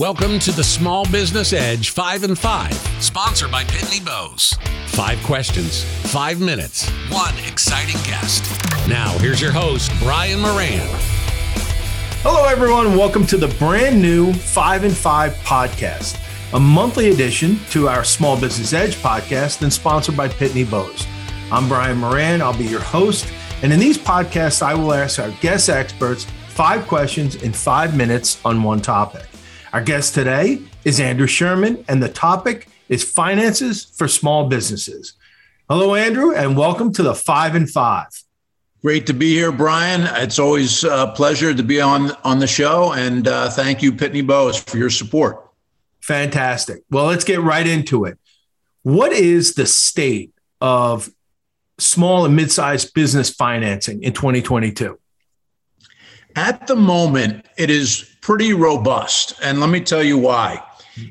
Welcome to the Small Business Edge 5 and 5, sponsored by Pitney Bowes. Five questions, five minutes, one exciting guest. Now, here's your host, Brian Moran. Hello, everyone. Welcome to the brand new 5 and 5 podcast, a monthly addition to our Small Business Edge podcast and sponsored by Pitney Bowes. I'm Brian Moran. I'll be your host. And in these podcasts, I will ask our guest experts five questions in five minutes on one topic. Our guest today is Andrew Sherman, and the topic is finances for small businesses. Hello, Andrew, and welcome to the Five and Five. Great to be here, Brian. It's always a pleasure to be on on the show, and uh, thank you, Pitney Bowes, for your support. Fantastic. Well, let's get right into it. What is the state of small and mid-sized business financing in 2022? At the moment, it is pretty robust. And let me tell you why.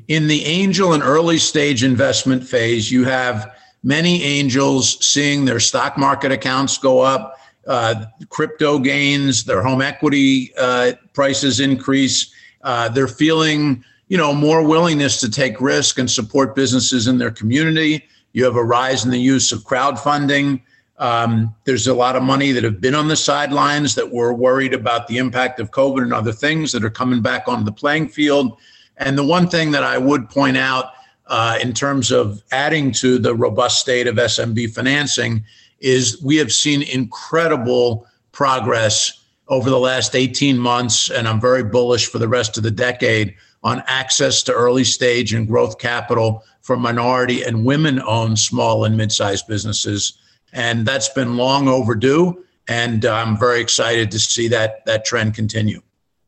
In the angel and early stage investment phase, you have many angels seeing their stock market accounts go up, uh, crypto gains, their home equity uh, prices increase. Uh, they're feeling, you know, more willingness to take risk and support businesses in their community. You have a rise in the use of crowdfunding. Um, there's a lot of money that have been on the sidelines that were worried about the impact of COVID and other things that are coming back on the playing field. And the one thing that I would point out uh, in terms of adding to the robust state of SMB financing is we have seen incredible progress over the last 18 months, and I'm very bullish for the rest of the decade on access to early stage and growth capital for minority and women owned small and mid sized businesses and that's been long overdue. And I'm very excited to see that that trend continue.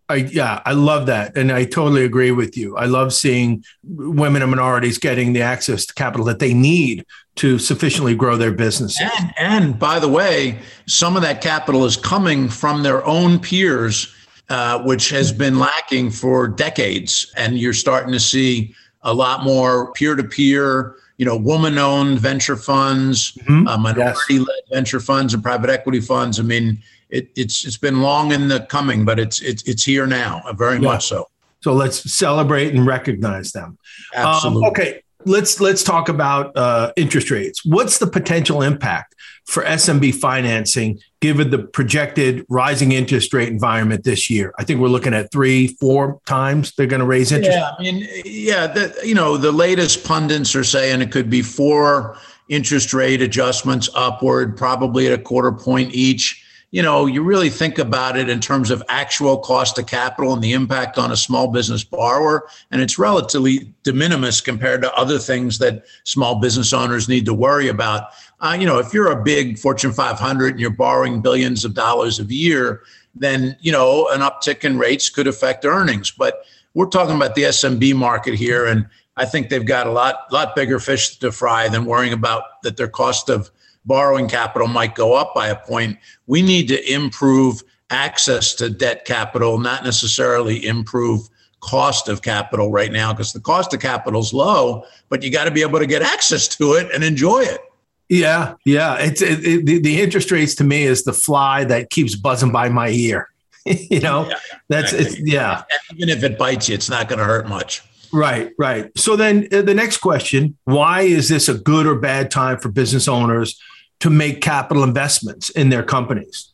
I, yeah, I love that. And I totally agree with you. I love seeing women and minorities getting the access to capital that they need to sufficiently grow their businesses. And, and by the way, some of that capital is coming from their own peers, uh, which has been lacking for decades. And you're starting to see a lot more peer to peer you know, woman-owned venture funds, mm-hmm. uh, minority-led yes. venture funds, and private equity funds. I mean, it, it's it's been long in the coming, but it's it's it's here now, uh, very yeah. much so. So let's celebrate and recognize them. Absolutely. Um, okay, let's let's talk about uh, interest rates. What's the potential impact for SMB financing given the projected rising interest rate environment this year? I think we're looking at three, four times they're going to raise interest. Yeah, I mean, yeah, the, you know, the latest pundits are saying it could be four interest rate adjustments upward, probably at a quarter point each you know, you really think about it in terms of actual cost of capital and the impact on a small business borrower, and it's relatively de minimis compared to other things that small business owners need to worry about. Uh, you know, if you're a big Fortune 500 and you're borrowing billions of dollars a year, then you know an uptick in rates could affect earnings. But we're talking about the SMB market here, and I think they've got a lot lot bigger fish to fry than worrying about that their cost of borrowing capital might go up by a point. We need to improve access to debt capital, not necessarily improve cost of capital right now because the cost of capital is low, but you got to be able to get access to it and enjoy it. Yeah, yeah. It's it, it, the, interest rates to me is the fly that keeps buzzing by my ear. you know, yeah, that's exactly. it's yeah. even if it bites you, it's not going to hurt much. Right, right. So then uh, the next question: Why is this a good or bad time for business owners to make capital investments in their companies?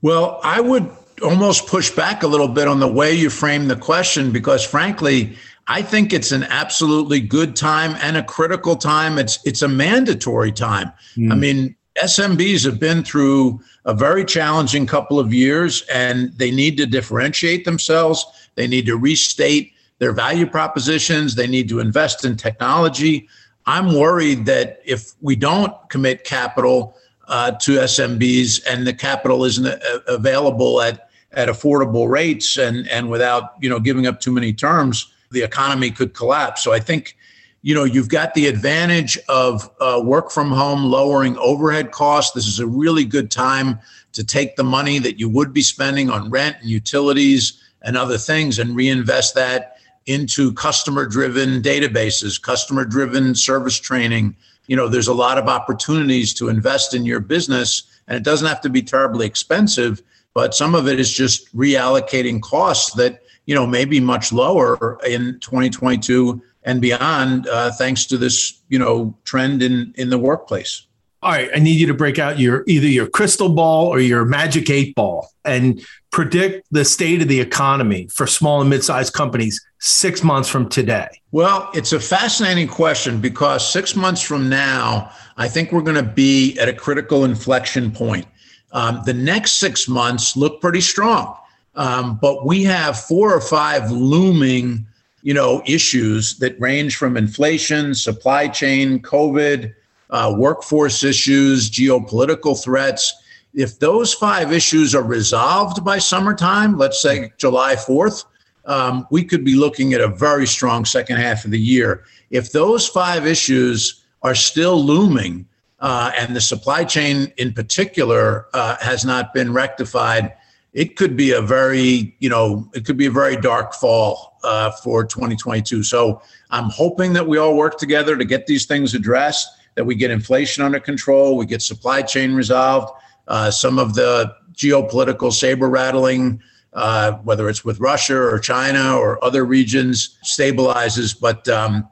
Well, I would almost push back a little bit on the way you frame the question because frankly, I think it's an absolutely good time and a critical time. It's it's a mandatory time. Mm. I mean, SMBs have been through a very challenging couple of years and they need to differentiate themselves. They need to restate their value propositions. They need to invest in technology. I'm worried that if we don't commit capital uh, to SMBs and the capital isn't a- uh, available at at affordable rates and and without you know giving up too many terms, the economy could collapse. So I think you know you've got the advantage of uh, work from home lowering overhead costs. This is a really good time to take the money that you would be spending on rent and utilities and other things and reinvest that into customer driven databases, customer driven service training. You know, there's a lot of opportunities to invest in your business, and it doesn't have to be terribly expensive but some of it is just reallocating costs that you know may be much lower in 2022 and beyond, uh, thanks to this you know trend in in the workplace. All right, I need you to break out your either your crystal ball or your magic eight ball and predict the state of the economy for small and mid-sized companies six months from today. Well, it's a fascinating question because six months from now, I think we're going to be at a critical inflection point. Um, the next six months look pretty strong, um, but we have four or five looming, you know, issues that range from inflation, supply chain, COVID uh, workforce issues, geopolitical threats. If those five issues are resolved by summertime, let's say July 4th, um, we could be looking at a very strong second half of the year. If those five issues are still looming, uh, and the supply chain in particular uh, has not been rectified, it could be a very, you know, it could be a very dark fall uh, for 2022. So I'm hoping that we all work together to get these things addressed that we get inflation under control, we get supply chain resolved, uh, some of the geopolitical saber rattling, uh, whether it's with Russia or China or other regions, stabilizes. But um,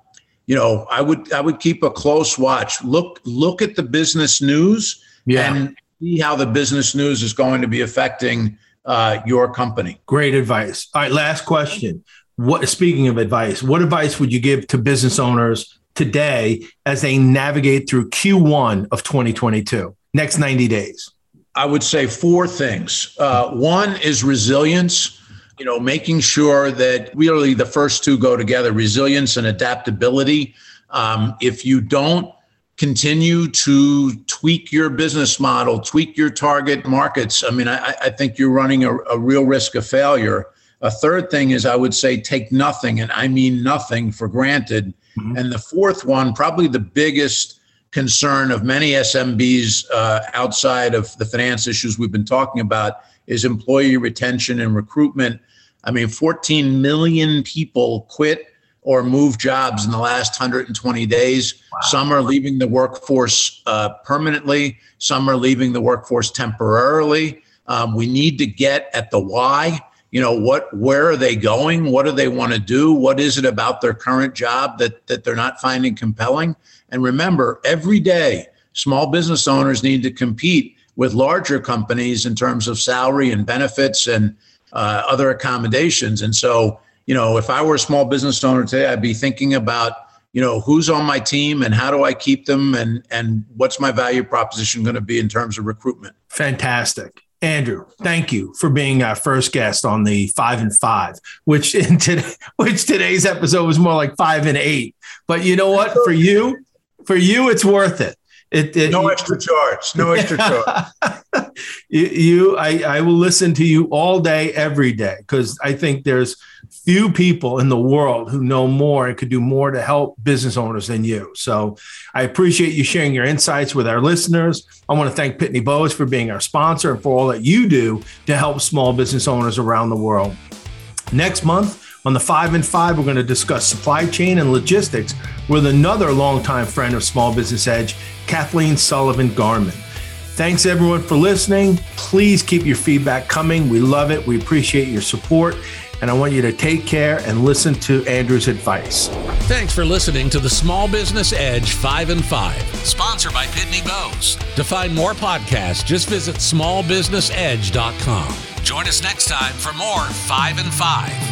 you know, I would I would keep a close watch. Look look at the business news yeah. and see how the business news is going to be affecting uh, your company. Great advice. All right, last question. What speaking of advice, what advice would you give to business owners today as they navigate through Q1 of 2022, next 90 days? I would say four things. Uh, one is resilience, you know, making sure that really the first two go together resilience and adaptability. Um, if you don't continue to tweak your business model, tweak your target markets, I mean, I, I think you're running a, a real risk of failure. A third thing is I would say take nothing, and I mean nothing for granted. Mm-hmm. And the fourth one, probably the biggest concern of many SMBs uh, outside of the finance issues we've been talking about, is employee retention and recruitment. I mean, 14 million people quit or move jobs in the last 120 days. Wow. Some are leaving the workforce uh, permanently, some are leaving the workforce temporarily. Um, we need to get at the why you know what where are they going? What do they want to do? What is it about their current job that that they're not finding compelling? And remember every day small business owners need to compete with larger companies in terms of salary and benefits and uh, other accommodations. And so you know if i were a small business owner today i'd be thinking about you know who's on my team and how do i keep them and and what's my value proposition going to be in terms of recruitment? Fantastic Andrew, thank you for being our first guest on the five and five, which in today, which today's episode was more like five and eight. But you know what? For you, for you, it's worth it. It, it no extra charge. No extra charge. you, you, I, I will listen to you all day, every day, because I think there's few people in the world who know more and could do more to help business owners than you. So I appreciate you sharing your insights with our listeners. I want to thank Pitney Bowes for being our sponsor and for all that you do to help small business owners around the world. Next month, on the five and five, we're going to discuss supply chain and logistics with another longtime friend of Small Business Edge, Kathleen Sullivan Garman. Thanks everyone for listening. Please keep your feedback coming. We love it. We appreciate your support. And I want you to take care and listen to Andrew's advice. Thanks for listening to the Small Business Edge 5 and 5, sponsored by Pitney Bowes. To find more podcasts, just visit smallbusinessedge.com. Join us next time for more 5 and 5.